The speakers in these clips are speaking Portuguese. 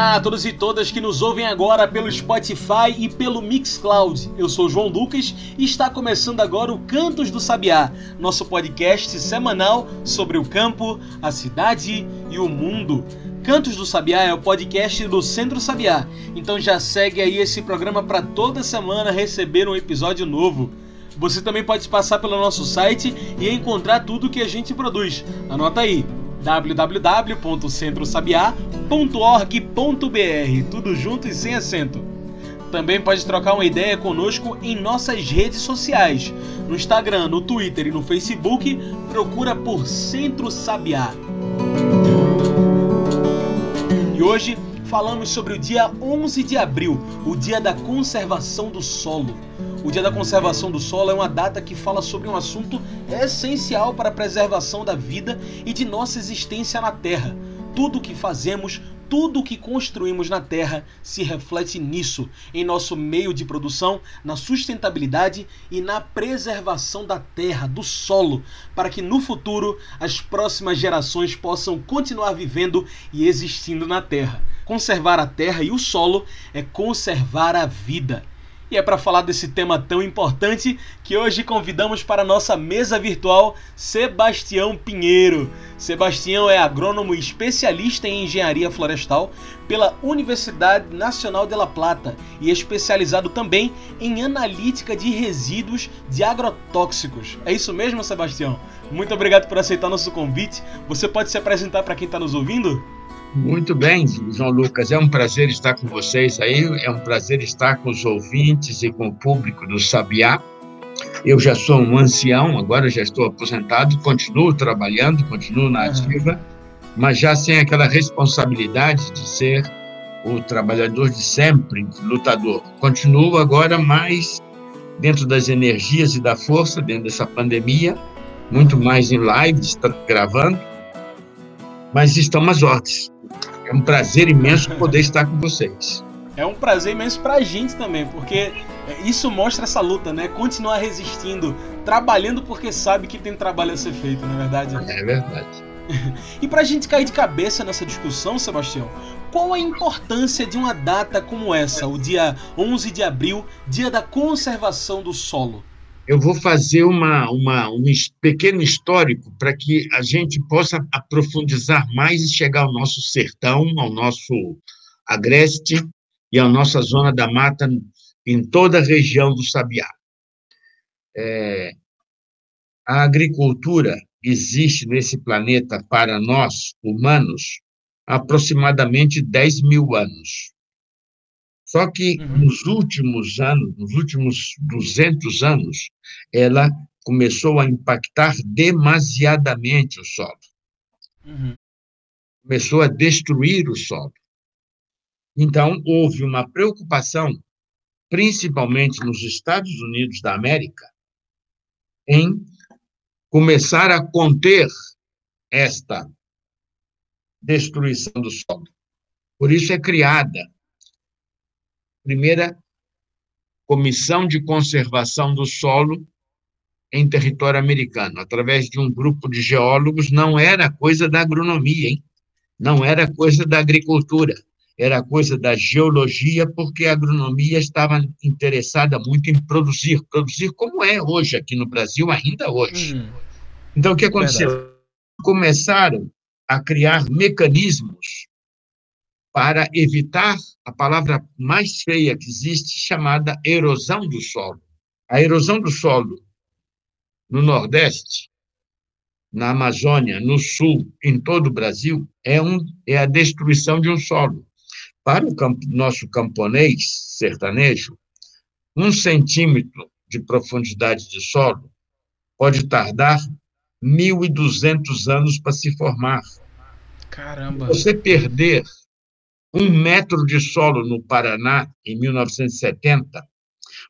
Olá a todos e todas que nos ouvem agora pelo Spotify e pelo Mixcloud. Eu sou João Lucas e está começando agora o Cantos do Sabiá, nosso podcast semanal sobre o campo, a cidade e o mundo. Cantos do Sabiá é o podcast do Centro Sabiá, então já segue aí esse programa para toda semana receber um episódio novo. Você também pode passar pelo nosso site e encontrar tudo que a gente produz. Anota aí www.centrosabiá.org.br, tudo junto e sem acento. Também pode trocar uma ideia conosco em nossas redes sociais. No Instagram, no Twitter e no Facebook, procura por Centro Sabiá. E hoje falamos sobre o dia 11 de abril, o dia da conservação do solo. O Dia da Conservação do Solo é uma data que fala sobre um assunto essencial para a preservação da vida e de nossa existência na Terra. Tudo o que fazemos, tudo o que construímos na Terra se reflete nisso, em nosso meio de produção, na sustentabilidade e na preservação da Terra, do solo, para que no futuro as próximas gerações possam continuar vivendo e existindo na Terra. Conservar a Terra e o solo é conservar a vida. E é para falar desse tema tão importante que hoje convidamos para a nossa mesa virtual Sebastião Pinheiro. Sebastião é agrônomo especialista em engenharia florestal pela Universidade Nacional de La Plata e especializado também em analítica de resíduos de agrotóxicos. É isso mesmo, Sebastião? Muito obrigado por aceitar nosso convite. Você pode se apresentar para quem está nos ouvindo? Muito bem, João Lucas. É um prazer estar com vocês aí. É um prazer estar com os ouvintes e com o público do Sabiá. Eu já sou um ancião, agora já estou aposentado, continuo trabalhando, continuo na ativa, uhum. mas já sem aquela responsabilidade de ser o trabalhador de sempre, lutador. Continuo agora mais dentro das energias e da força, dentro dessa pandemia, muito mais em lives, gravando, mas estamos às ordens. É um prazer imenso poder estar com vocês. É um prazer imenso para a gente também, porque isso mostra essa luta, né? Continuar resistindo, trabalhando porque sabe que tem trabalho a ser feito, não é verdade? É verdade. e para a gente cair de cabeça nessa discussão, Sebastião, qual a importância de uma data como essa, o dia 11 de abril, dia da conservação do solo? Eu vou fazer uma, uma, um pequeno histórico para que a gente possa aprofundizar mais e chegar ao nosso sertão, ao nosso agreste e à nossa zona da mata em toda a região do Sabiá. É, a agricultura existe nesse planeta para nós, humanos, há aproximadamente 10 mil anos. Só que uhum. nos últimos anos, nos últimos 200 anos, ela começou a impactar demasiadamente o solo. Uhum. Começou a destruir o solo. Então, houve uma preocupação, principalmente nos Estados Unidos da América, em começar a conter esta destruição do solo. Por isso é criada primeira Comissão de Conservação do Solo em território americano, através de um grupo de geólogos, não era coisa da agronomia, hein? não era coisa da agricultura, era coisa da geologia, porque a agronomia estava interessada muito em produzir, produzir como é hoje aqui no Brasil, ainda hoje. Uhum. Então, o que aconteceu? Verdade. Começaram a criar mecanismos para evitar a palavra mais feia que existe, chamada erosão do solo. A erosão do solo no Nordeste, na Amazônia, no Sul, em todo o Brasil, é, um, é a destruição de um solo. Para o nosso camponês sertanejo, um centímetro de profundidade de solo pode tardar 1.200 anos para se formar. Caramba! Você perder um metro de solo no Paraná, em 1970,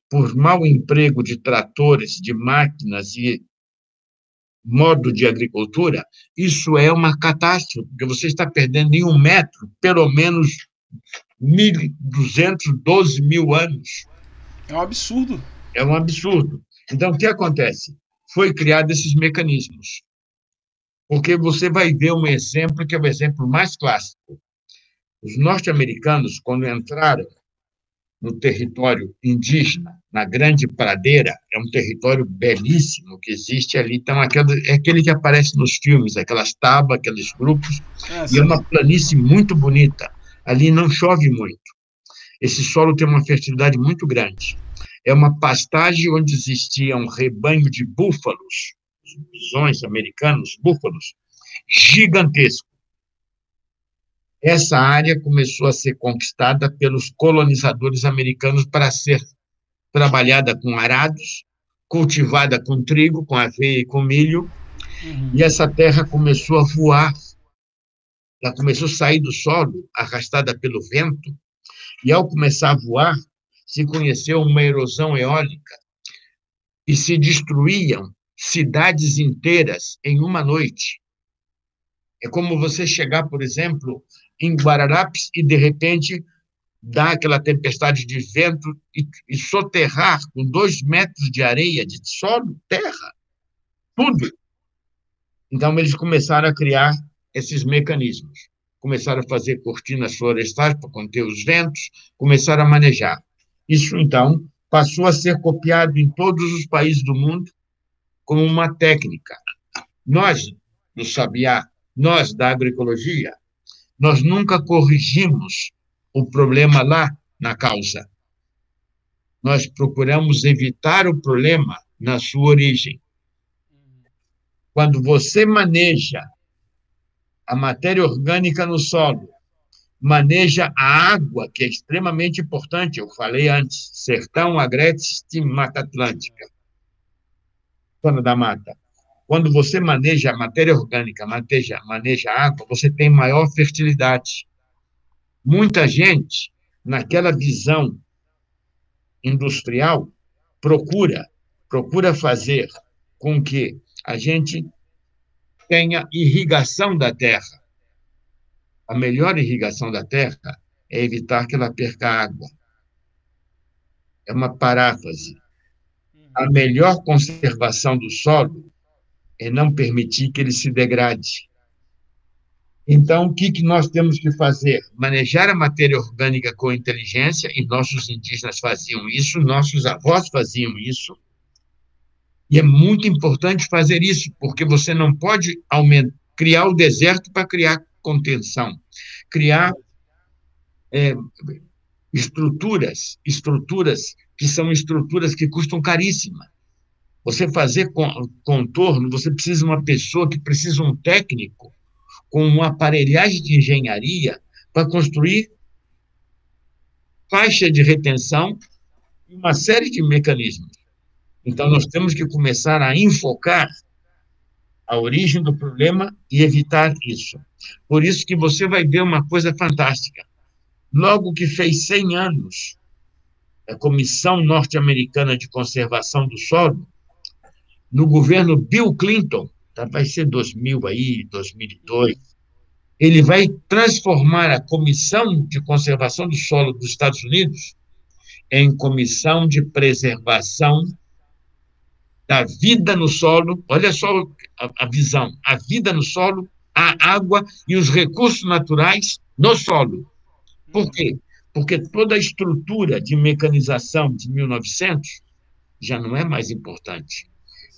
por mau emprego de tratores, de máquinas e modo de agricultura, isso é uma catástrofe, porque você está perdendo em um metro pelo menos 1.200, 12 mil anos. É um absurdo. É um absurdo. Então, o que acontece? Foi criado esses mecanismos. Porque você vai ver um exemplo que é o exemplo mais clássico. Os norte-americanos, quando entraram no território indígena, na Grande Pradeira, é um território belíssimo que existe ali. Então, aquele, é aquele que aparece nos filmes, aquelas tábuas, aqueles grupos, é, e é uma planície muito bonita. Ali não chove muito. Esse solo tem uma fertilidade muito grande. É uma pastagem onde existia um rebanho de búfalos, bisões americanos, búfalos, gigantesco. Essa área começou a ser conquistada pelos colonizadores americanos para ser trabalhada com arados, cultivada com trigo, com aveia e com milho, uhum. e essa terra começou a voar. Ela começou a sair do solo, arrastada pelo vento, e ao começar a voar, se conheceu uma erosão eólica e se destruíam cidades inteiras em uma noite. É como você chegar, por exemplo, em Guararapes e, de repente, dar aquela tempestade de vento e, e soterrar com dois metros de areia, de solo, terra, tudo. Então, eles começaram a criar esses mecanismos. Começaram a fazer cortinas florestais para conter os ventos, começaram a manejar. Isso, então, passou a ser copiado em todos os países do mundo como uma técnica. Nós, do Sabiá, nós da agroecologia, nós nunca corrigimos o problema lá na causa. Nós procuramos evitar o problema na sua origem. Quando você maneja a matéria orgânica no solo, maneja a água, que é extremamente importante, eu falei antes, sertão, agreste, mata atlântica, zona da mata. Quando você maneja a matéria orgânica, maneja, maneja a água, você tem maior fertilidade. Muita gente, naquela visão industrial, procura, procura fazer com que a gente tenha irrigação da terra. A melhor irrigação da terra é evitar que ela perca água. É uma paráfrase. A melhor conservação do solo é não permitir que ele se degrade. Então, o que, que nós temos que fazer? Manejar a matéria orgânica com inteligência, e nossos indígenas faziam isso, nossos avós faziam isso. E é muito importante fazer isso, porque você não pode aumentar, criar o deserto para criar contenção, criar é, estruturas, estruturas que são estruturas que custam caríssima. Você fazer contorno, você precisa de uma pessoa que precisa um técnico com uma aparelhagem de engenharia para construir faixa de retenção e uma série de mecanismos. Então, nós temos que começar a enfocar a origem do problema e evitar isso. Por isso que você vai ver uma coisa fantástica. Logo que fez 100 anos, a Comissão Norte-Americana de Conservação do Solo, no governo Bill Clinton, tá? vai ser 2000 aí, 2002, ele vai transformar a Comissão de Conservação do Solo dos Estados Unidos em Comissão de Preservação da Vida no Solo. Olha só a, a visão: a vida no solo, a água e os recursos naturais no solo. Por quê? Porque toda a estrutura de mecanização de 1900 já não é mais importante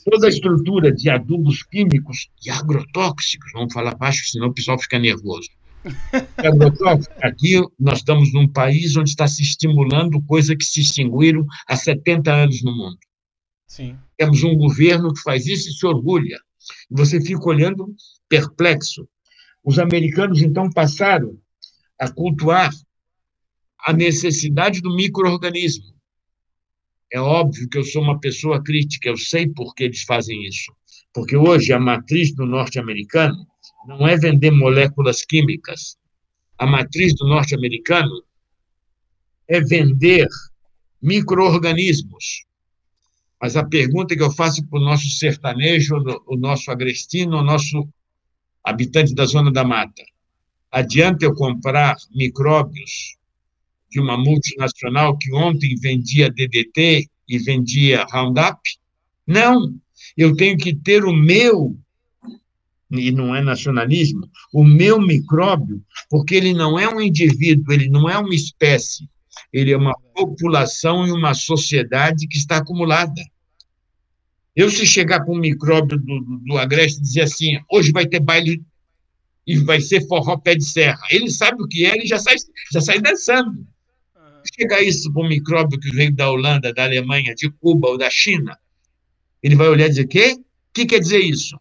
toda a estrutura de adubos químicos e agrotóxicos, vamos falar baixo, senão o pessoal fica nervoso. Agrotóxicos, aqui nós estamos num país onde está se estimulando coisas que se extinguiram há 70 anos no mundo. Sim. Temos um governo que faz isso e se orgulha. E você fica olhando perplexo. Os americanos, então, passaram a cultuar a necessidade do microorganismo é óbvio que eu sou uma pessoa crítica, eu sei por que eles fazem isso. Porque hoje a matriz do norte-americano não é vender moléculas químicas. A matriz do norte-americano é vender microorganismos. Mas a pergunta que eu faço para o nosso sertanejo, o nosso agrestino, o nosso habitante da zona da mata, adianta eu comprar micróbios de uma multinacional que ontem vendia DDT e vendia Roundup? Não, eu tenho que ter o meu, e não é nacionalismo, o meu micróbio, porque ele não é um indivíduo, ele não é uma espécie, ele é uma população e uma sociedade que está acumulada. Eu, se chegar com um micróbio do, do, do Agreste e dizer assim, hoje vai ter baile e vai ser forró pé de serra, ele sabe o que é, ele já sai, já sai dançando. Chega isso com um micróbio que veio da Holanda, da Alemanha, de Cuba ou da China, ele vai olhar e dizer, quê? O que quer dizer isso?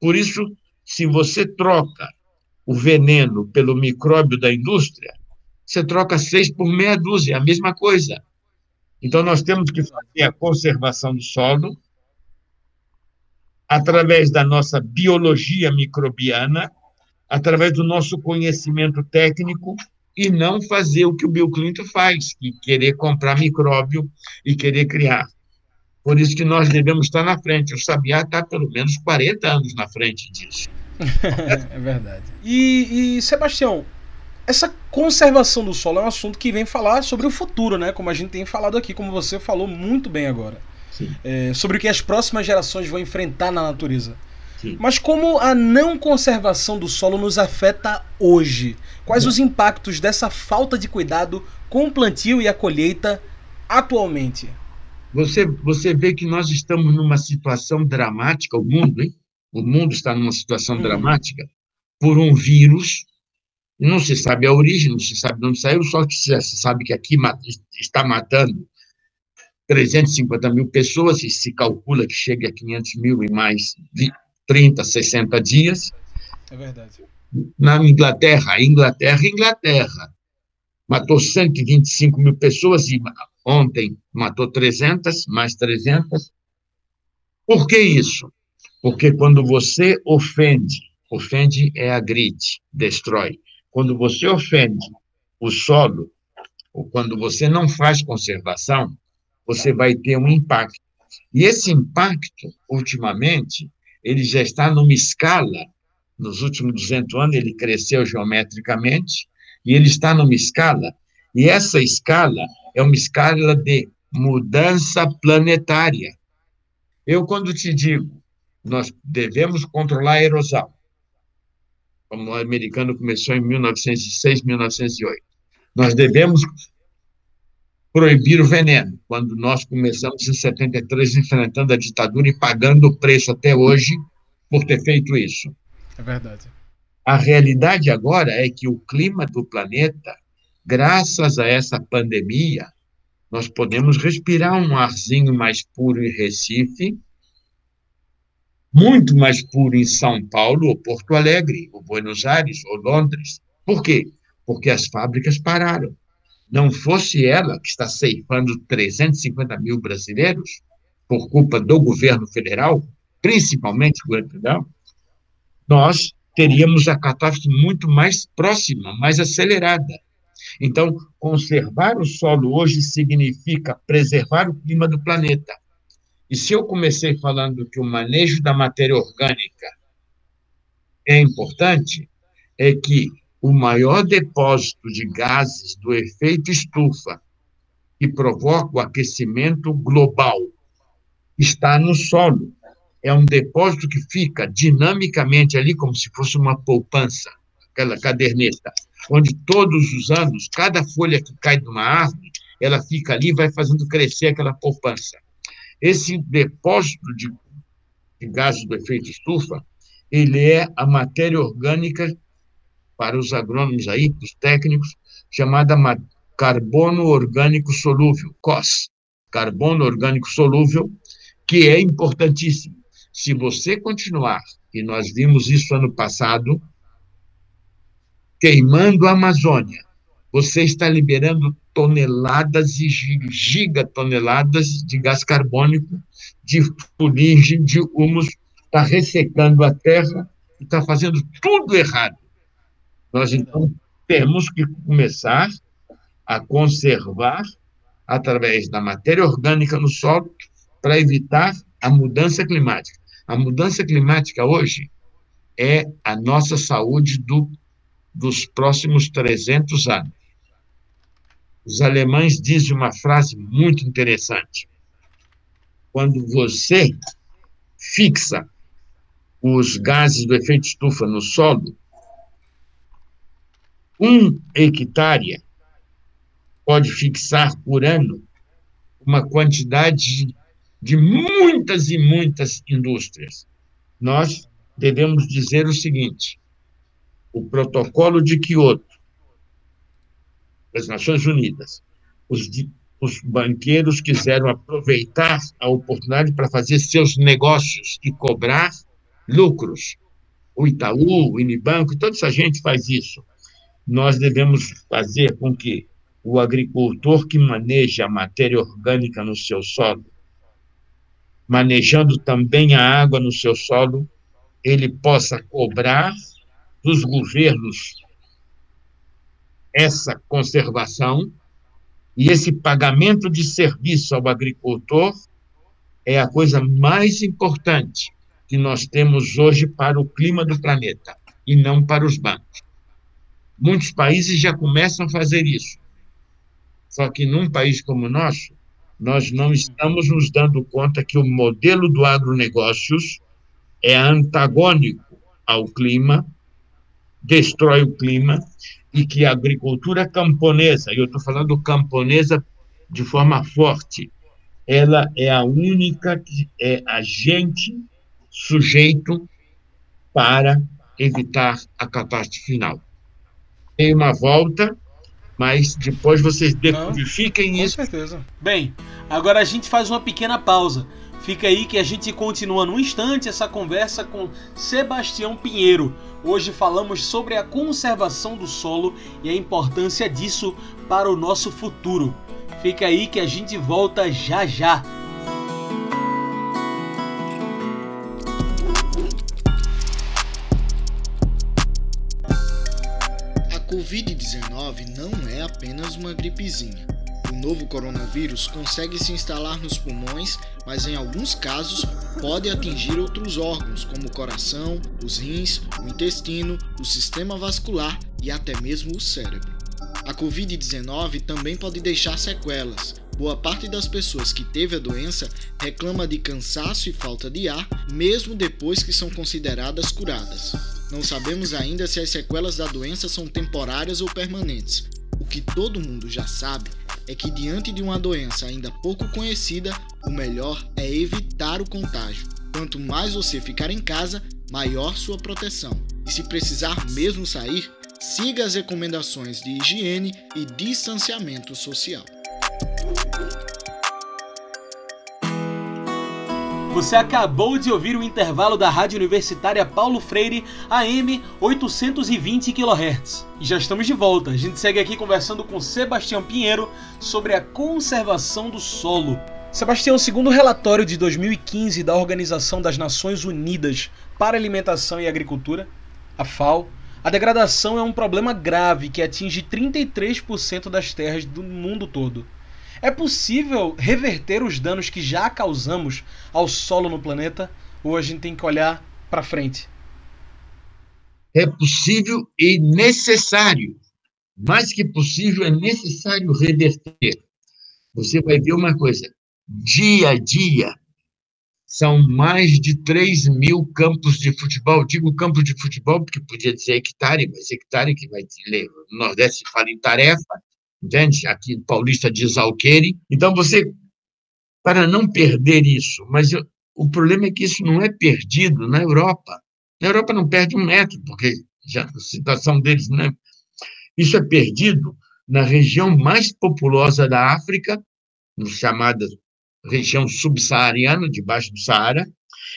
Por isso, se você troca o veneno pelo micróbio da indústria, você troca seis por meia dúzia, é a mesma coisa. Então, nós temos que fazer a conservação do solo através da nossa biologia microbiana, através do nosso conhecimento técnico e não fazer o que o Bill Clinton faz, que querer comprar micróbio e querer criar. Por isso que nós devemos estar na frente. O Sabiá está pelo menos 40 anos na frente disso. é verdade. E, e, Sebastião, essa conservação do solo é um assunto que vem falar sobre o futuro, né? Como a gente tem falado aqui, como você falou muito bem agora. É, sobre o que as próximas gerações vão enfrentar na natureza. Sim. Mas como a não conservação do solo nos afeta hoje? Quais os impactos dessa falta de cuidado com o plantio e a colheita atualmente? Você, você vê que nós estamos numa situação dramática, o mundo, hein? O mundo está numa situação hum. dramática por um vírus. Não se sabe a origem, não se sabe de onde saiu, só que se sabe que aqui está matando 350 mil pessoas, e se calcula que chega a 500 mil em mais 30, 60 dias. É verdade. Na Inglaterra, Inglaterra, Inglaterra. Matou 125 mil pessoas e Ontem matou 300, mais 300. Por que isso? Porque quando você ofende, ofende é agride, destrói. Quando você ofende o solo, ou quando você não faz conservação, você vai ter um impacto. E esse impacto, ultimamente, ele já está numa escala, nos últimos 200 anos ele cresceu geometricamente, e ele está numa escala, e essa escala é uma escala de mudança planetária. Eu, quando te digo, nós devemos controlar a erosão, como o americano começou em 1906, 1908. Nós devemos proibir o veneno, quando nós começamos em 73 enfrentando a ditadura e pagando o preço até hoje por ter feito isso. É verdade. A realidade agora é que o clima do planeta graças a essa pandemia, nós podemos respirar um arzinho mais puro em Recife, muito mais puro em São Paulo, ou Porto Alegre, ou Buenos Aires, ou Londres. Por quê? Porque as fábricas pararam. Não fosse ela que está ceifando 350 mil brasileiros, por culpa do governo federal, principalmente o governo federal, nós teríamos a catástrofe muito mais próxima, mais acelerada. Então, conservar o solo hoje significa preservar o clima do planeta. E se eu comecei falando que o manejo da matéria orgânica é importante, é que o maior depósito de gases do efeito estufa, que provoca o aquecimento global, está no solo. É um depósito que fica dinamicamente ali, como se fosse uma poupança, aquela caderneta onde todos os anos, cada folha que cai de uma árvore, ela fica ali e vai fazendo crescer aquela poupança. Esse depósito de, de gases do efeito estufa, ele é a matéria orgânica, para os agrônomos aí, os técnicos, chamada carbono orgânico solúvel, COS, carbono orgânico solúvel, que é importantíssimo. Se você continuar, e nós vimos isso ano passado, queimando a Amazônia, você está liberando toneladas e gigatoneladas de gás carbônico, de fuligem, de humus, está ressecando a terra está fazendo tudo errado. Nós, então, temos que começar a conservar, através da matéria orgânica no solo, para evitar a mudança climática. A mudança climática hoje é a nossa saúde do, dos próximos 300 anos. Os alemães dizem uma frase muito interessante. Quando você fixa os gases do efeito estufa no solo, um hectare pode fixar por ano uma quantidade de muitas e muitas indústrias. Nós devemos dizer o seguinte: o protocolo de Quioto, das Nações Unidas, os, os banqueiros quiseram aproveitar a oportunidade para fazer seus negócios e cobrar lucros. O Itaú, o Unibanco, toda essa gente faz isso. Nós devemos fazer com que o agricultor que maneja a matéria orgânica no seu solo, manejando também a água no seu solo, ele possa cobrar dos governos essa conservação e esse pagamento de serviço ao agricultor é a coisa mais importante que nós temos hoje para o clima do planeta e não para os bancos. Muitos países já começam a fazer isso. Só que num país como o nosso, nós não estamos nos dando conta que o modelo do agronegócios é antagônico ao clima, destrói o clima, e que a agricultura camponesa, e eu estou falando camponesa de forma forte, ela é a única que é agente sujeito para evitar a catástrofe final. Tem uma volta mas depois vocês decodifiquem Não, isso. Com certeza. Bem, agora a gente faz uma pequena pausa. Fica aí que a gente continua no instante essa conversa com Sebastião Pinheiro. Hoje falamos sobre a conservação do solo e a importância disso para o nosso futuro. Fica aí que a gente volta já já. Covid-19 não é apenas uma gripezinha. O novo coronavírus consegue se instalar nos pulmões, mas em alguns casos pode atingir outros órgãos, como o coração, os rins, o intestino, o sistema vascular e até mesmo o cérebro. A Covid-19 também pode deixar sequelas. Boa parte das pessoas que teve a doença reclama de cansaço e falta de ar, mesmo depois que são consideradas curadas. Não sabemos ainda se as sequelas da doença são temporárias ou permanentes. O que todo mundo já sabe é que, diante de uma doença ainda pouco conhecida, o melhor é evitar o contágio. Quanto mais você ficar em casa, maior sua proteção. E se precisar mesmo sair, siga as recomendações de higiene e distanciamento social. Você acabou de ouvir o intervalo da Rádio Universitária Paulo Freire AM 820 kHz. E já estamos de volta. A gente segue aqui conversando com Sebastião Pinheiro sobre a conservação do solo. Sebastião, segundo o relatório de 2015 da Organização das Nações Unidas para Alimentação e Agricultura, a FAO, a degradação é um problema grave que atinge 33% das terras do mundo todo. É possível reverter os danos que já causamos ao solo no planeta? Ou a gente tem que olhar para frente? É possível e necessário. Mais que possível, é necessário reverter. Você vai ver uma coisa: dia a dia, são mais de 3 mil campos de futebol. Digo campo de futebol porque podia dizer hectare, mas hectare que vai ler. No Nordeste fala em tarefa, entende? Aqui Paulista diz alqueire. Então, você, para não perder isso, mas eu, o problema é que isso não é perdido na Europa. Na Europa não perde um metro, porque já, a situação deles não é. Isso é perdido na região mais populosa da África, chamada região subsaariana, debaixo do Saara,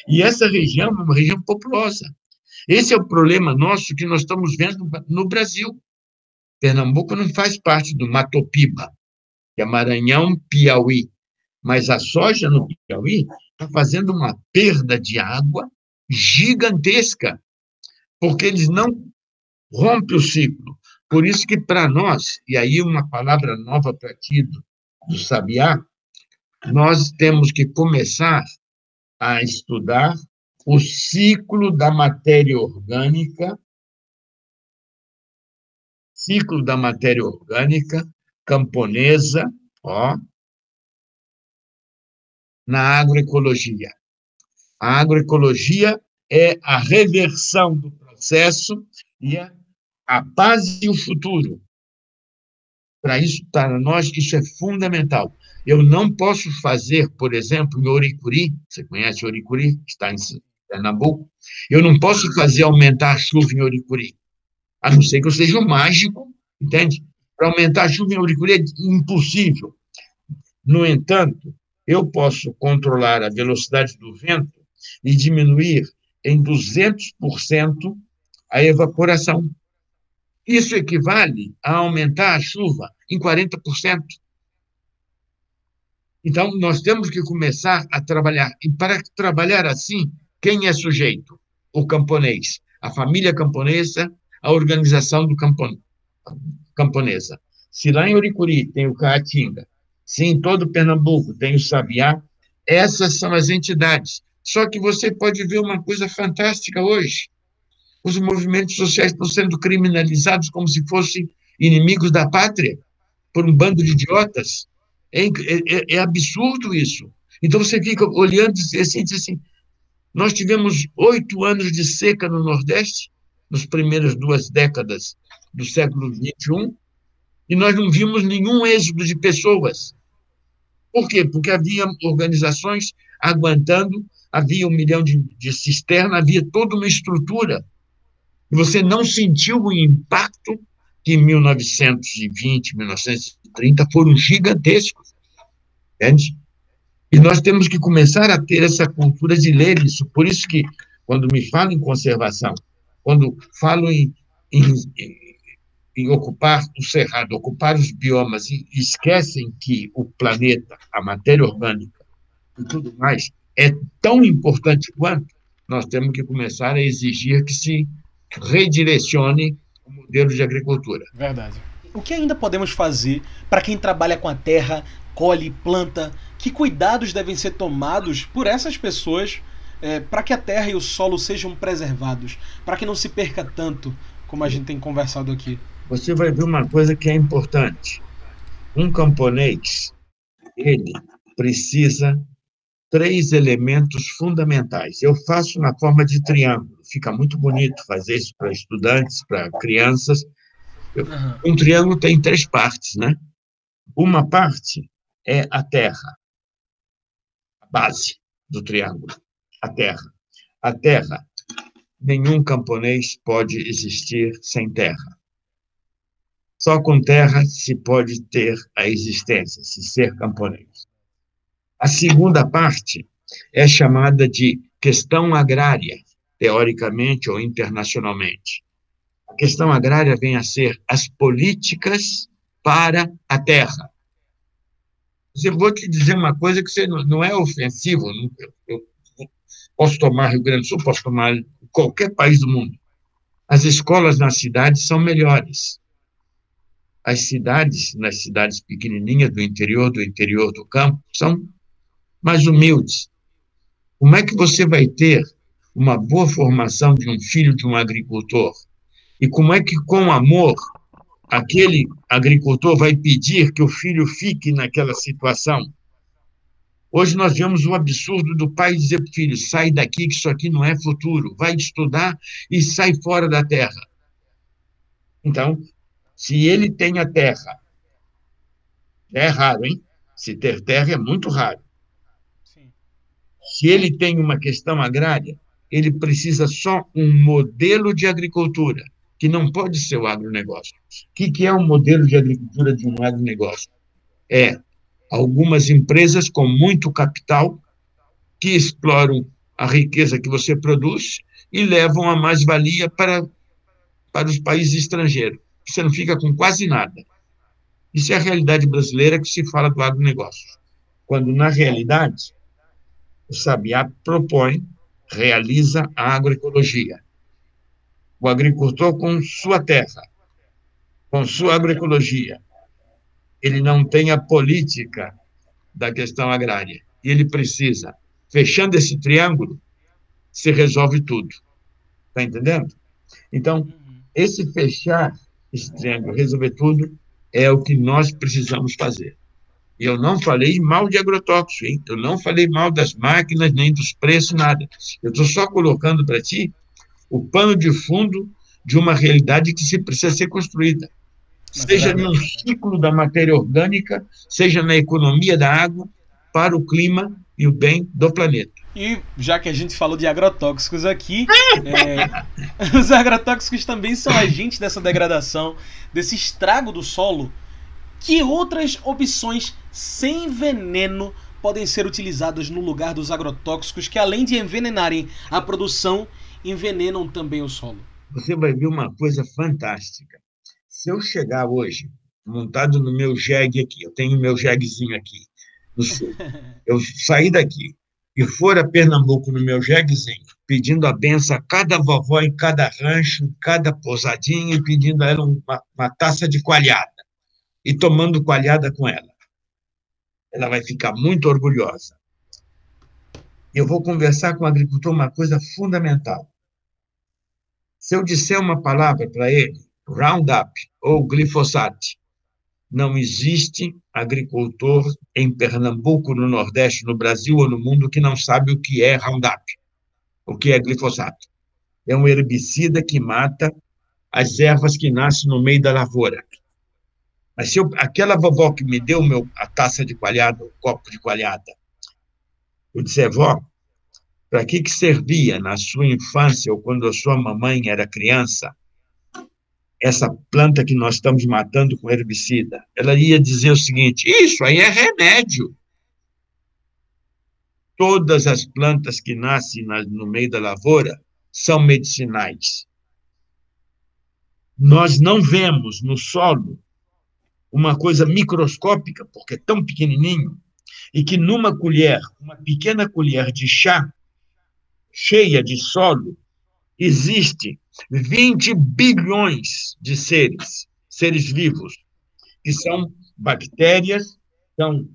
e essa região é uma região populosa. Esse é o problema nosso que nós estamos vendo no Brasil. Pernambuco não faz parte do Matopiba, que é Maranhão, Piauí. Mas a soja no Piauí está fazendo uma perda de água gigantesca, porque eles não rompem o ciclo. Por isso que para nós, e aí uma palavra nova para ti do, do Sabiá, nós temos que começar a estudar o ciclo da matéria orgânica, ciclo da matéria orgânica camponesa, ó, na agroecologia. A agroecologia é a reversão do processo e é a base e o futuro. Para isso, para nós, isso é fundamental. Eu não posso fazer, por exemplo, em Oricuri, você conhece Oricuri, está em Pernambuco, eu não posso fazer aumentar a chuva em Oricuri, a não ser que eu seja um mágico, entende? Para aumentar a chuva em Oricuri é impossível. No entanto, eu posso controlar a velocidade do vento e diminuir em 200% a evaporação. Isso equivale a aumentar a chuva em 40%. Então, nós temos que começar a trabalhar. E para trabalhar assim, quem é sujeito? O camponês, a família camponesa, a organização do campo, camponesa. Se lá em Uricuri tem o Caatinga, se em todo Pernambuco tem o Sabiá, essas são as entidades. Só que você pode ver uma coisa fantástica hoje. Os movimentos sociais estão sendo criminalizados como se fossem inimigos da pátria por um bando de idiotas. É, é, é absurdo isso. Então você fica olhando assim, diz assim: nós tivemos oito anos de seca no Nordeste, nas primeiras duas décadas do século XXI, e nós não vimos nenhum êxodo de pessoas. Por quê? Porque havia organizações aguentando, havia um milhão de, de cisternas, havia toda uma estrutura. E você não sentiu o impacto que em 1920, 1930 foram gigantescos. Entende? E nós temos que começar a ter essa cultura de ler isso. Por isso que, quando me falo em conservação, quando falo em, em, em ocupar o cerrado, ocupar os biomas, e esquecem que o planeta, a matéria orgânica e tudo mais é tão importante quanto, nós temos que começar a exigir que se redirecione o modelo de agricultura. Verdade. O que ainda podemos fazer para quem trabalha com a terra, colhe, planta? Que cuidados devem ser tomados por essas pessoas é, para que a terra e o solo sejam preservados, para que não se perca tanto, como a gente tem conversado aqui? Você vai ver uma coisa que é importante. Um camponês, ele precisa três elementos fundamentais. Eu faço na forma de triângulo. Fica muito bonito fazer isso para estudantes, para crianças. Um triângulo tem três partes, né? Uma parte é a terra, a base do triângulo, a terra. A terra, nenhum camponês pode existir sem terra. Só com terra se pode ter a existência, se ser camponês. A segunda parte é chamada de questão agrária, teoricamente ou internacionalmente. A questão agrária vem a ser as políticas para a terra. Eu vou te dizer uma coisa que você não é ofensivo. Eu posso tomar Rio Grande do Sul, posso tomar qualquer país do mundo. As escolas nas cidades são melhores. As cidades, nas cidades pequenininhas do interior, do interior do campo, são mais humildes. Como é que você vai ter uma boa formação de um filho de um agricultor? E como é que, com amor, aquele agricultor vai pedir que o filho fique naquela situação? Hoje nós vemos o absurdo do pai dizer para o filho: sai daqui, que isso aqui não é futuro, vai estudar e sai fora da terra. Então, se ele tem a terra, é raro, hein? Se ter terra é muito raro. Se ele tem uma questão agrária, ele precisa só um modelo de agricultura, que não pode ser o agronegócio. O que, que é um modelo de agricultura de um agronegócio? É algumas empresas com muito capital que exploram a riqueza que você produz e levam a mais-valia para, para os países estrangeiros. Você não fica com quase nada. Isso é a realidade brasileira que se fala do agronegócio. Quando, na realidade, o Sabiá propõe, realiza a agroecologia. O agricultor com sua terra, com sua agroecologia, ele não tem a política da questão agrária. E ele precisa. Fechando esse triângulo, se resolve tudo. Está entendendo? Então, esse fechar esse triângulo, resolver tudo, é o que nós precisamos fazer. E eu não falei mal de agrotóxico, hein? Eu não falei mal das máquinas, nem dos preços, nada. Eu estou só colocando para ti o pano de fundo de uma realidade que se precisa ser construída. Seja no ciclo da matéria orgânica, seja na economia da água, para o clima e o bem do planeta. E já que a gente falou de agrotóxicos aqui, é, os agrotóxicos também são agentes dessa degradação, desse estrago do solo. Que outras opções sem veneno podem ser utilizadas no lugar dos agrotóxicos que, além de envenenarem a produção, envenenam também o solo? Você vai ver uma coisa fantástica. Se eu chegar hoje, montado no meu jegue aqui, eu tenho meu jeguezinho aqui, no sul, eu sair daqui, e for a Pernambuco no meu jeguezinho, pedindo a benção a cada vovó em cada rancho, em cada pousadinha, e pedindo a ela uma, uma taça de coalhada, e tomando coalhada com ela. Ela vai ficar muito orgulhosa. Eu vou conversar com o agricultor uma coisa fundamental. Se eu disser uma palavra para ele, Roundup ou glifosato, não existe agricultor em Pernambuco, no Nordeste, no Brasil ou no mundo que não sabe o que é Roundup, o que é glifosato. É um herbicida que mata as ervas que nascem no meio da lavoura. Mas se eu, aquela vovó que me deu meu, a taça de coalhada, o copo de coalhada, eu disse, vó, para que, que servia na sua infância ou quando a sua mamãe era criança essa planta que nós estamos matando com herbicida, ela ia dizer o seguinte: isso aí é remédio. Todas as plantas que nascem no meio da lavoura são medicinais. Nós não vemos no solo uma coisa microscópica, porque é tão pequenininho, e que numa colher, uma pequena colher de chá cheia de solo, existe 20 bilhões de seres, seres vivos, que são bactérias, são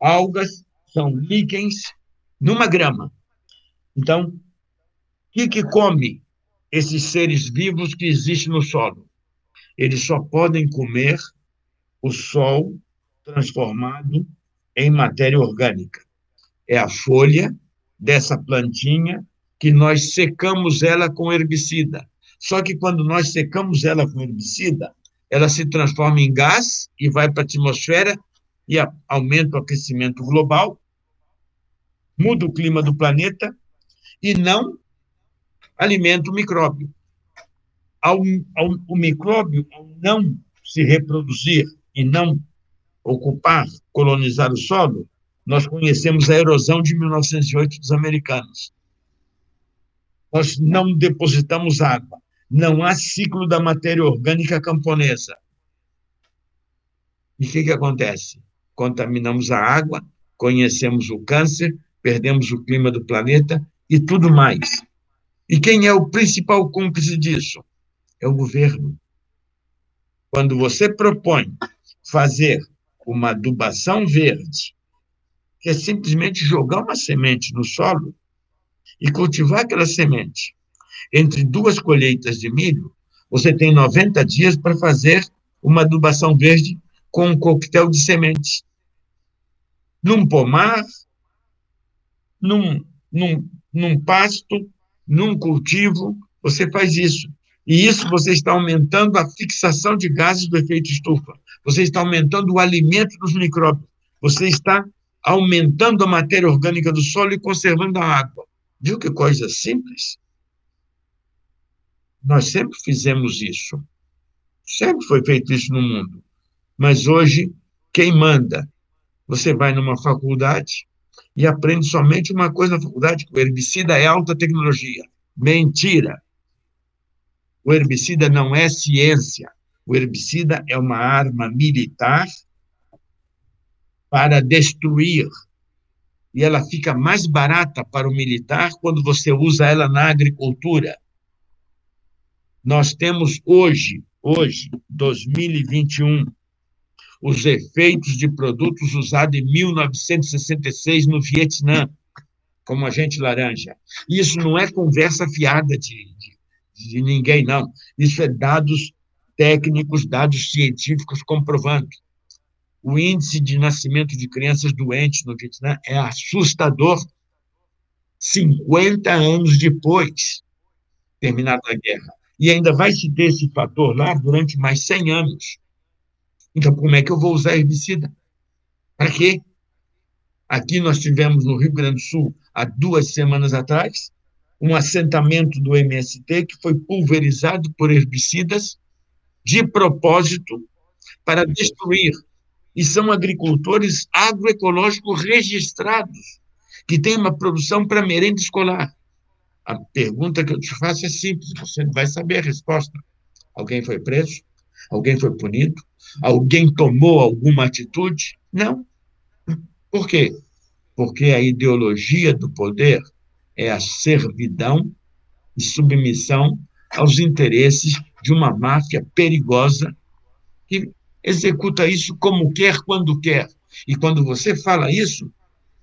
algas, são líquens, numa grama. Então, o que, que come esses seres vivos que existem no solo? Eles só podem comer o sol transformado em matéria orgânica. É a folha dessa plantinha que nós secamos ela com herbicida. Só que quando nós secamos ela com herbicida, ela se transforma em gás e vai para a atmosfera e aumenta o aquecimento global, muda o clima do planeta e não alimenta o micróbio. Ao, ao, o micróbio, ao não se reproduzir e não ocupar, colonizar o solo, nós conhecemos a erosão de 1908 dos americanos nós não depositamos água. Não há ciclo da matéria orgânica camponesa. E o que, que acontece? Contaminamos a água, conhecemos o câncer, perdemos o clima do planeta e tudo mais. E quem é o principal cúmplice disso? É o governo. Quando você propõe fazer uma adubação verde, que é simplesmente jogar uma semente no solo, e cultivar aquela semente. Entre duas colheitas de milho, você tem 90 dias para fazer uma adubação verde com um coquetel de sementes. Num pomar, num, num, num pasto, num cultivo, você faz isso. E isso você está aumentando a fixação de gases do efeito estufa. Você está aumentando o alimento dos micróbios. Você está aumentando a matéria orgânica do solo e conservando a água. Viu que coisa simples? Nós sempre fizemos isso. Sempre foi feito isso no mundo. Mas hoje, quem manda? Você vai numa faculdade e aprende somente uma coisa na faculdade, que o herbicida é alta tecnologia. Mentira! O herbicida não é ciência. O herbicida é uma arma militar para destruir e ela fica mais barata para o militar quando você usa ela na agricultura. Nós temos hoje, hoje, 2021, os efeitos de produtos usados em 1966 no Vietnã, como agente laranja. Isso não é conversa fiada de, de, de ninguém, não. Isso é dados técnicos, dados científicos comprovando. O índice de nascimento de crianças doentes no Vietnã é assustador 50 anos depois terminada a guerra. E ainda vai se ter esse fator lá durante mais 100 anos. Então, como é que eu vou usar herbicida? Para quê? Aqui nós tivemos no Rio Grande do Sul, há duas semanas atrás, um assentamento do MST que foi pulverizado por herbicidas de propósito para destruir. E são agricultores agroecológicos registrados, que têm uma produção para merenda escolar. A pergunta que eu te faço é simples, você vai saber a resposta. Alguém foi preso? Alguém foi punido? Alguém tomou alguma atitude? Não. Por quê? Porque a ideologia do poder é a servidão e submissão aos interesses de uma máfia perigosa que executa isso como quer, quando quer. E quando você fala isso,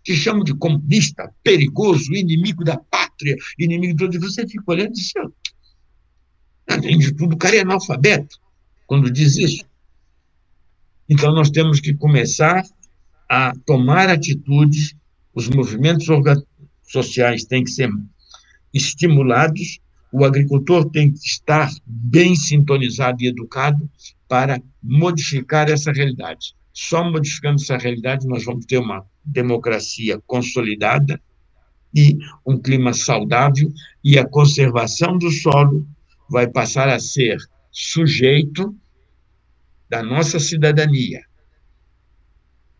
te chamam de comunista, perigoso, inimigo da pátria, inimigo de tudo. Você fica olhando e diz, além de tudo, o cara é analfabeto quando diz isso. Então, nós temos que começar a tomar atitudes, os movimentos sociais têm que ser estimulados, o agricultor tem que estar bem sintonizado e educado para modificar essa realidade. Só modificando essa realidade nós vamos ter uma democracia consolidada e um clima saudável e a conservação do solo vai passar a ser sujeito da nossa cidadania.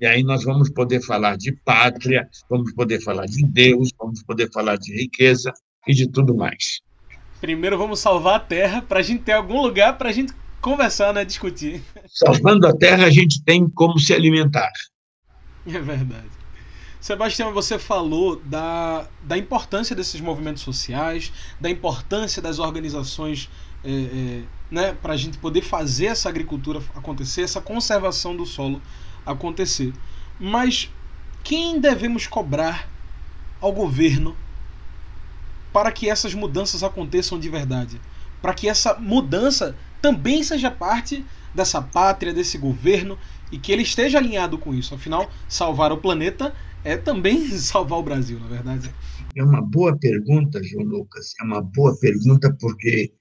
E aí nós vamos poder falar de pátria, vamos poder falar de Deus, vamos poder falar de riqueza e de tudo mais. Primeiro vamos salvar a terra para a gente ter algum lugar para a gente conversar, né, discutir. Salvando a terra, a gente tem como se alimentar. É verdade. Sebastião, você falou da, da importância desses movimentos sociais, da importância das organizações é, é, né, para a gente poder fazer essa agricultura acontecer, essa conservação do solo acontecer. Mas quem devemos cobrar ao governo para que essas mudanças aconteçam de verdade? Para que essa mudança também seja parte dessa pátria, desse governo e que ele esteja alinhado com isso. Afinal, salvar o planeta é também salvar o Brasil, na verdade. É uma boa pergunta, João Lucas. É uma boa pergunta porque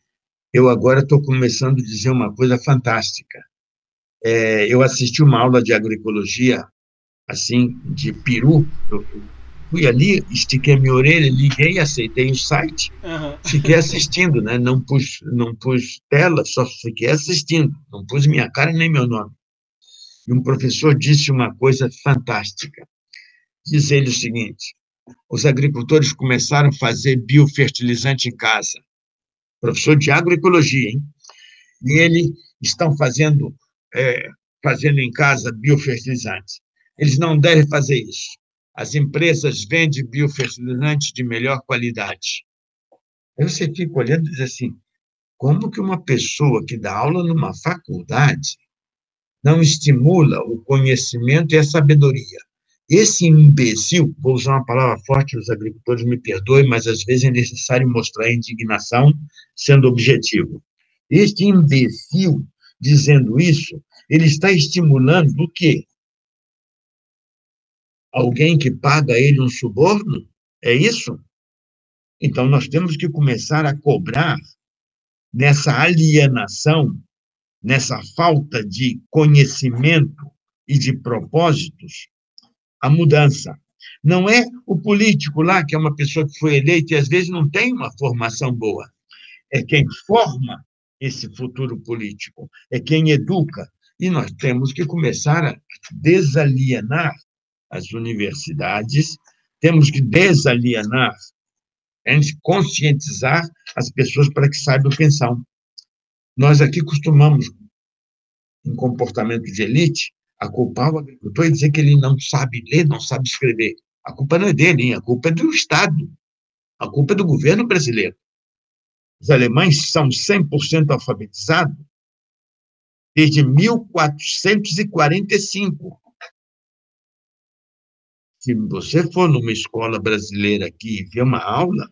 eu agora estou começando a dizer uma coisa fantástica. É, eu assisti uma aula de agroecologia, assim, de peru. Fui ali, estiquei minha orelha, liguei, aceitei o site, uhum. fiquei assistindo, né? Não pus, não pus tela, só fiquei assistindo. Não pus minha cara nem meu nome. E um professor disse uma coisa fantástica. Diz ele o seguinte: os agricultores começaram a fazer biofertilizante em casa professor de agroecologia, hein? E eles estão fazendo, é, fazendo em casa biofertilizantes. Eles não devem fazer isso. As empresas vendem biofertilizantes de melhor qualidade. Aí você fica olhando e diz assim, como que uma pessoa que dá aula numa faculdade não estimula o conhecimento e a sabedoria? Esse imbecil, vou usar uma palavra forte, os agricultores me perdoem, mas às vezes é necessário mostrar indignação sendo objetivo. Este imbecil dizendo isso, ele está estimulando o quê? Alguém que paga ele um suborno? É isso? Então, nós temos que começar a cobrar nessa alienação, nessa falta de conhecimento e de propósitos, a mudança. Não é o político lá, que é uma pessoa que foi eleita e às vezes não tem uma formação boa. É quem forma esse futuro político, é quem educa. E nós temos que começar a desalienar as universidades, temos que desalienar, a gente conscientizar as pessoas para que saibam são. Nós aqui costumamos, em comportamento de elite, a culpar o agricultor e dizer que ele não sabe ler, não sabe escrever. A culpa não é dele, hein? a culpa é do Estado. A culpa é do governo brasileiro. Os alemães são 100% alfabetizados desde 1445. Se você for numa escola brasileira aqui e ver uma aula,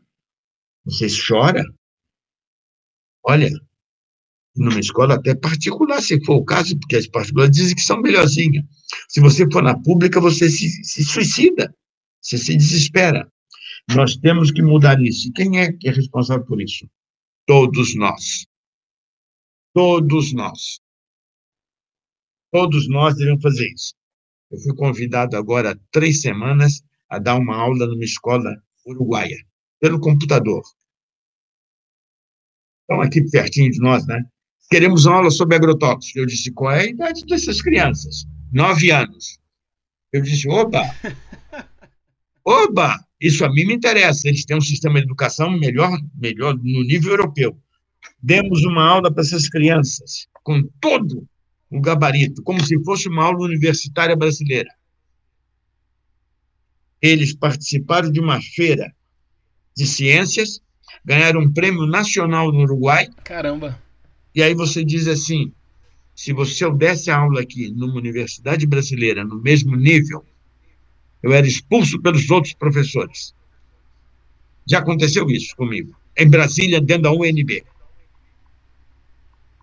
você chora. Olha, numa escola até particular, se for o caso, porque as particulares dizem que são melhorzinhas. Se você for na pública, você se, se suicida, você se desespera. Nós temos que mudar isso. E quem é que é responsável por isso? Todos nós. Todos nós. Todos nós devemos fazer isso. Eu fui convidado agora há três semanas a dar uma aula numa escola uruguaia, pelo computador. Estão aqui pertinho de nós, né? Queremos uma aula sobre agrotóxicos. Eu disse, qual é a idade dessas crianças? Nove anos. Eu disse, opa! Opa! Isso a mim me interessa. Eles têm um sistema de educação melhor, melhor no nível europeu. Demos uma aula para essas crianças, com todo o gabarito, como se fosse uma aula universitária brasileira. Eles participaram de uma feira de ciências, ganharam um prêmio nacional no Uruguai. Caramba! E aí você diz assim: se você eu desse aula aqui numa universidade brasileira, no mesmo nível, eu era expulso pelos outros professores. Já aconteceu isso comigo, em Brasília, dentro da UNB.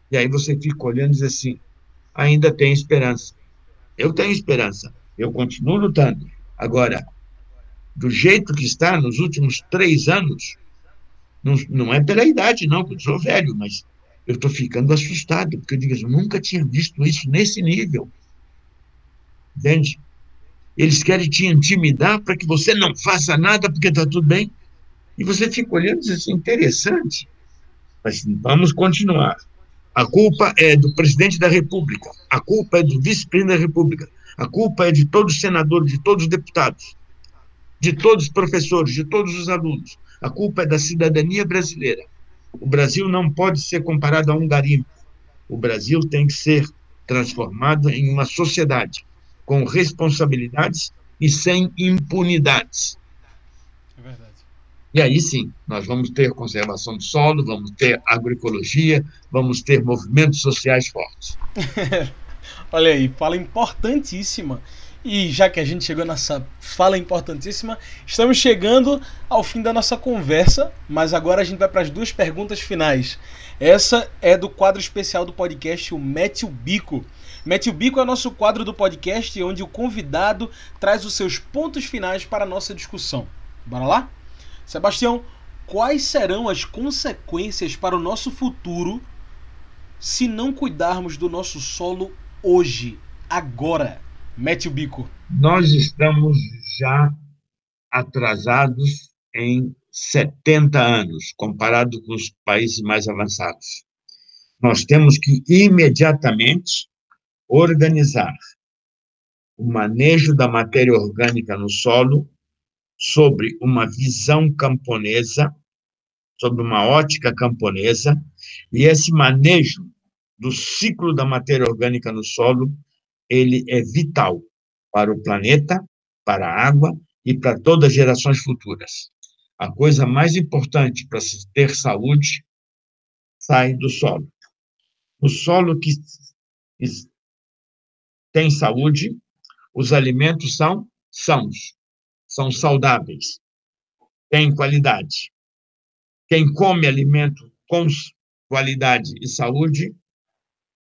E aí você fica olhando e diz assim: ainda tem esperança. Eu tenho esperança, eu continuo lutando. Agora, do jeito que está nos últimos três anos, não, não é pela idade, não, que eu sou velho, mas eu estou ficando assustado, porque eu digo, eu nunca tinha visto isso nesse nível. Entende? Eles querem te intimidar para que você não faça nada porque está tudo bem. E você fica olhando e diz assim, interessante. Mas vamos continuar. A culpa é do presidente da República, a culpa é do vice-presidente da República, a culpa é de todos os senadores, de todos os deputados, de todos os professores, de todos os alunos. A culpa é da cidadania brasileira. O Brasil não pode ser comparado a um garimpo. O Brasil tem que ser transformado em uma sociedade com responsabilidades e sem impunidades. E aí sim, nós vamos ter conservação do solo, vamos ter agroecologia, vamos ter movimentos sociais fortes. Olha aí, fala importantíssima. E já que a gente chegou nessa fala importantíssima, estamos chegando ao fim da nossa conversa, mas agora a gente vai para as duas perguntas finais. Essa é do quadro especial do podcast, o Mete o Bico. Mete o Bico é o nosso quadro do podcast onde o convidado traz os seus pontos finais para a nossa discussão. Bora lá? Sebastião, quais serão as consequências para o nosso futuro se não cuidarmos do nosso solo hoje, agora? Mete o bico. Nós estamos já atrasados em 70 anos, comparado com os países mais avançados. Nós temos que imediatamente organizar o manejo da matéria orgânica no solo sobre uma visão camponesa, sobre uma ótica camponesa, e esse manejo do ciclo da matéria orgânica no solo, ele é vital para o planeta, para a água e para todas as gerações futuras. A coisa mais importante para se ter saúde sai do solo. O solo que tem saúde, os alimentos são sãos são saudáveis, têm qualidade. Quem come alimento com qualidade e saúde,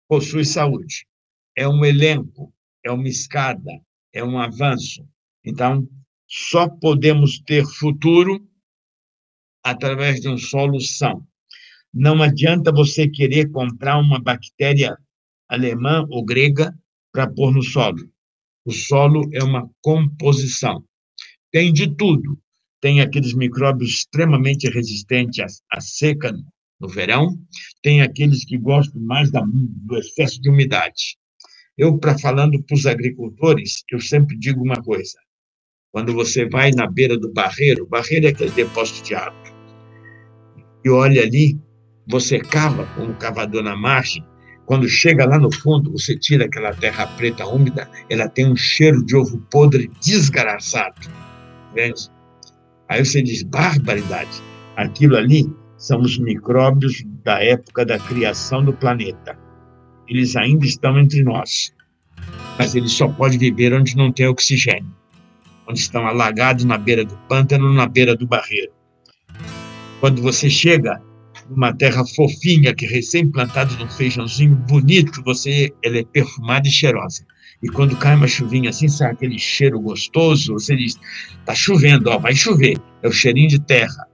possui saúde. É um elenco, é uma escada, é um avanço. Então, só podemos ter futuro através de um solo são. Não adianta você querer comprar uma bactéria alemã ou grega para pôr no solo. O solo é uma composição. Tem de tudo. Tem aqueles micróbios extremamente resistentes à, à seca no verão, tem aqueles que gostam mais da, do excesso de umidade. Eu, para falando para os agricultores, eu sempre digo uma coisa. Quando você vai na beira do barreiro, barreiro é aquele depósito de água, e olha ali, você cava com o cavador na margem, quando chega lá no fundo, você tira aquela terra preta úmida, ela tem um cheiro de ovo podre desgraçado Aí você diz, barbaridade. Aquilo ali são os micróbios da época da criação do planeta. eles ainda estão entre nós. Mas eles só podem viver onde não tem oxigênio, onde estão alagados na beira do pântano, na beira do barreiro. Quando você chega numa terra fofinha, que recém-plantada num feijãozinho bonito, você, ela é perfumada e cheirosa. E quando cai uma chuvinha assim, sai aquele cheiro gostoso, você diz, tá chovendo, ó, vai chover. É o cheirinho de terra.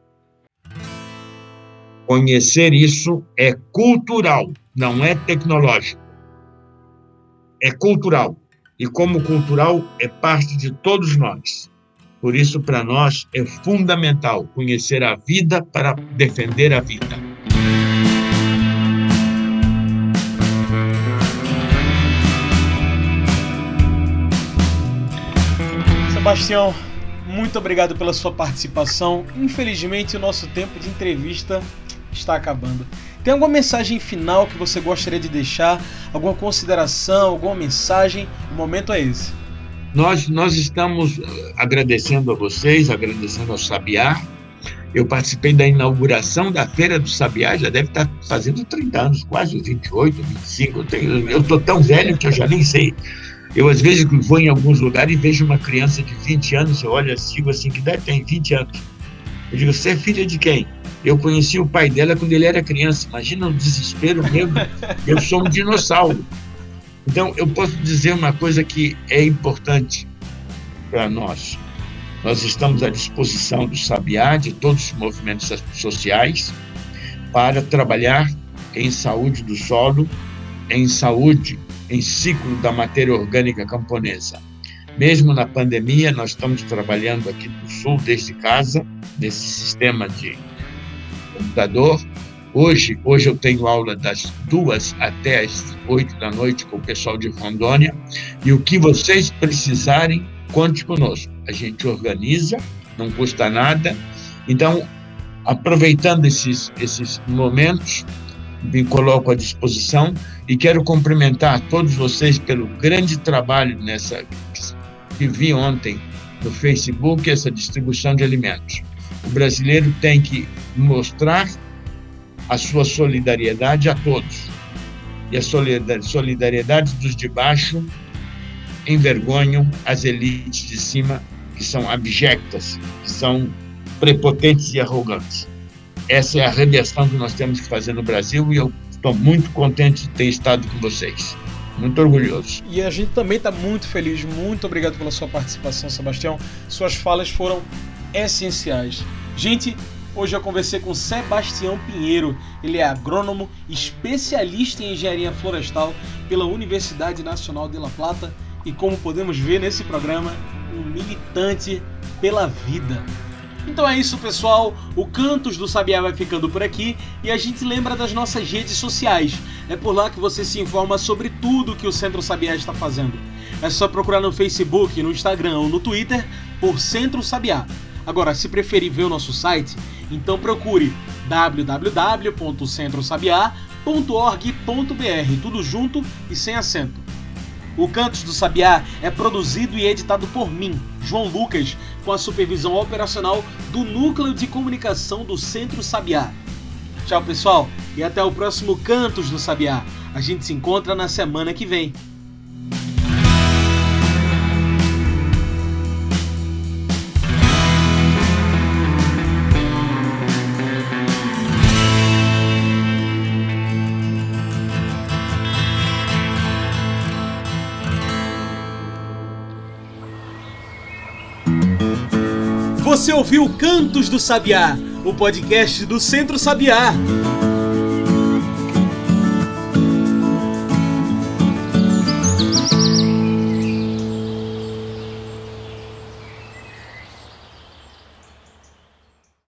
Conhecer isso é cultural, não é tecnológico. É cultural. E como cultural, é parte de todos nós. Por isso, para nós, é fundamental conhecer a vida para defender a vida. Sebastião, muito obrigado pela sua participação. Infelizmente, o nosso tempo de entrevista está acabando. Tem alguma mensagem final que você gostaria de deixar? Alguma consideração, alguma mensagem? O momento é esse. Nós, nós estamos eh, agradecendo a vocês, agradecendo ao Sabiá. Eu participei da inauguração da Feira do Sabiá, já deve estar fazendo 30 anos, quase 28, 25. Eu estou tão velho que eu já nem sei. Eu, às vezes, vou em alguns lugares e vejo uma criança de 20 anos, eu olho assim, assim, que deve ter 20 anos. Eu digo, você é filha de quem? Eu conheci o pai dela quando ele era criança. Imagina o desespero mesmo. Eu sou um dinossauro. Então, eu posso dizer uma coisa que é importante para nós. Nós estamos à disposição do Sabiá, de todos os movimentos sociais, para trabalhar em saúde do solo, em saúde, em ciclo da matéria orgânica camponesa. Mesmo na pandemia, nós estamos trabalhando aqui no Sul, desde casa, nesse sistema de computador. Hoje, hoje eu tenho aula das duas até as oito da noite com o pessoal de Rondônia. E o que vocês precisarem, conte conosco. A gente organiza, não custa nada. Então, aproveitando esses, esses momentos, me coloco à disposição e quero cumprimentar todos vocês pelo grande trabalho nessa que vi ontem no Facebook, essa distribuição de alimentos. O brasileiro tem que mostrar a sua solidariedade a todos. E a solidariedade dos de baixo envergonham as elites de cima, que são abjectas, que são prepotentes e arrogantes. Essa é a redenção que nós temos que fazer no Brasil e eu estou muito contente de ter estado com vocês. Muito orgulhoso. E a gente também está muito feliz. Muito obrigado pela sua participação, Sebastião. Suas falas foram essenciais. Gente, hoje eu conversei com Sebastião Pinheiro. Ele é agrônomo, especialista em engenharia florestal pela Universidade Nacional de La Plata e, como podemos ver nesse programa, um militante pela vida. Então é isso, pessoal. O Cantos do Sabiá vai ficando por aqui e a gente lembra das nossas redes sociais. É por lá que você se informa sobre tudo que o Centro Sabiá está fazendo. É só procurar no Facebook, no Instagram ou no Twitter por Centro Sabiá. Agora, se preferir ver o nosso site, então procure www.centrosabiá.org.br, tudo junto e sem acento. O Cantos do Sabiá é produzido e editado por mim, João Lucas, com a supervisão operacional do Núcleo de Comunicação do Centro Sabiá. Tchau, pessoal, e até o próximo Cantos do Sabiá. A gente se encontra na semana que vem. Você ouviu Cantos do Sabiá, o podcast do Centro Sabiá.